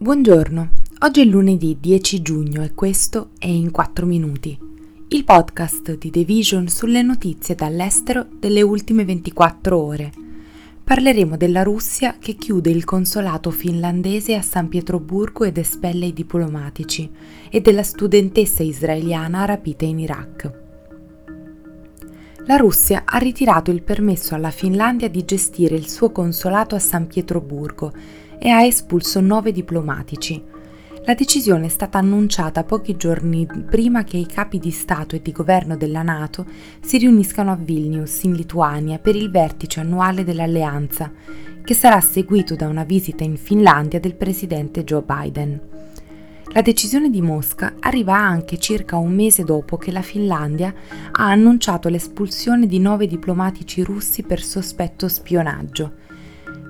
Buongiorno, oggi è lunedì 10 giugno e questo è In 4 Minuti, il podcast di The Vision sulle notizie dall'estero delle ultime 24 ore. Parleremo della Russia che chiude il consolato finlandese a San Pietroburgo ed espelle i diplomatici e della studentessa israeliana rapita in Iraq la Russia ha ritirato il permesso alla Finlandia di gestire il suo consolato a San Pietroburgo e ha espulso nove diplomatici. La decisione è stata annunciata pochi giorni prima che i capi di Stato e di governo della Nato si riuniscano a Vilnius, in Lituania, per il vertice annuale dell'alleanza, che sarà seguito da una visita in Finlandia del presidente Joe Biden. La decisione di Mosca arriva anche circa un mese dopo che la Finlandia ha annunciato l'espulsione di nove diplomatici russi per sospetto spionaggio.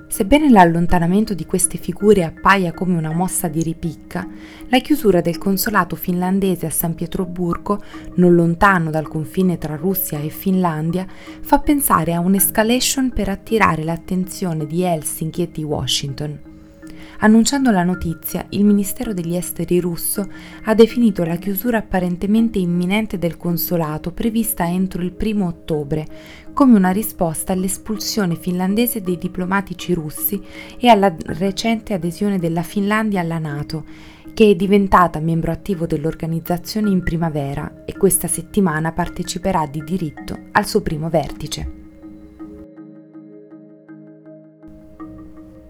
Sebbene l'allontanamento di queste figure appaia come una mossa di ripicca, la chiusura del consolato finlandese a San Pietroburgo, non lontano dal confine tra Russia e Finlandia, fa pensare a un'escalation per attirare l'attenzione di Helsinki e di Washington. Annunciando la notizia, il Ministero degli Esteri russo ha definito la chiusura apparentemente imminente del consolato prevista entro il primo ottobre come una risposta all'espulsione finlandese dei diplomatici russi e alla recente adesione della Finlandia alla Nato, che è diventata membro attivo dell'organizzazione in primavera e questa settimana parteciperà di diritto al suo primo vertice.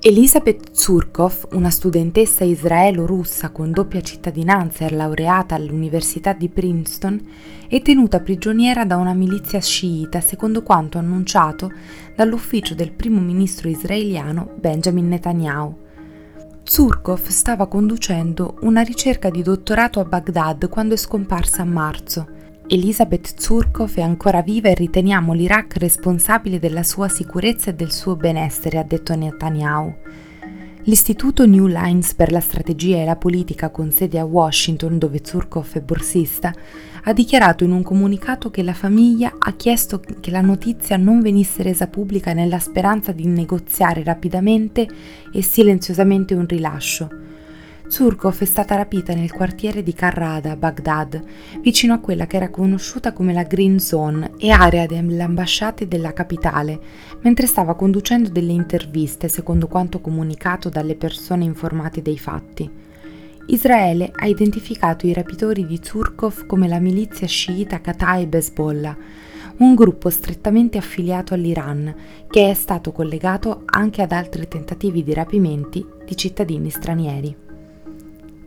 Elisabeth Zurkov, una studentessa israelo-russa con doppia cittadinanza e laureata all'Università di Princeton, è tenuta prigioniera da una milizia sciita secondo quanto annunciato dall'ufficio del primo ministro israeliano Benjamin Netanyahu. Zurkov stava conducendo una ricerca di dottorato a Baghdad quando è scomparsa a marzo Elisabeth Zurkov è ancora viva e riteniamo l'Iraq responsabile della sua sicurezza e del suo benessere, ha detto Netanyahu. L'istituto New Lines per la strategia e la politica con sede a Washington, dove Zurkov è borsista, ha dichiarato in un comunicato che la famiglia ha chiesto che la notizia non venisse resa pubblica nella speranza di negoziare rapidamente e silenziosamente un rilascio. Zurkov è stata rapita nel quartiere di Carrada, Baghdad, vicino a quella che era conosciuta come la Green Zone e area delle ambasciate della capitale, mentre stava conducendo delle interviste, secondo quanto comunicato dalle persone informate dei fatti. Israele ha identificato i rapitori di Zurkov come la milizia sciita Kataib Hezbollah, un gruppo strettamente affiliato all'Iran, che è stato collegato anche ad altri tentativi di rapimenti di cittadini stranieri.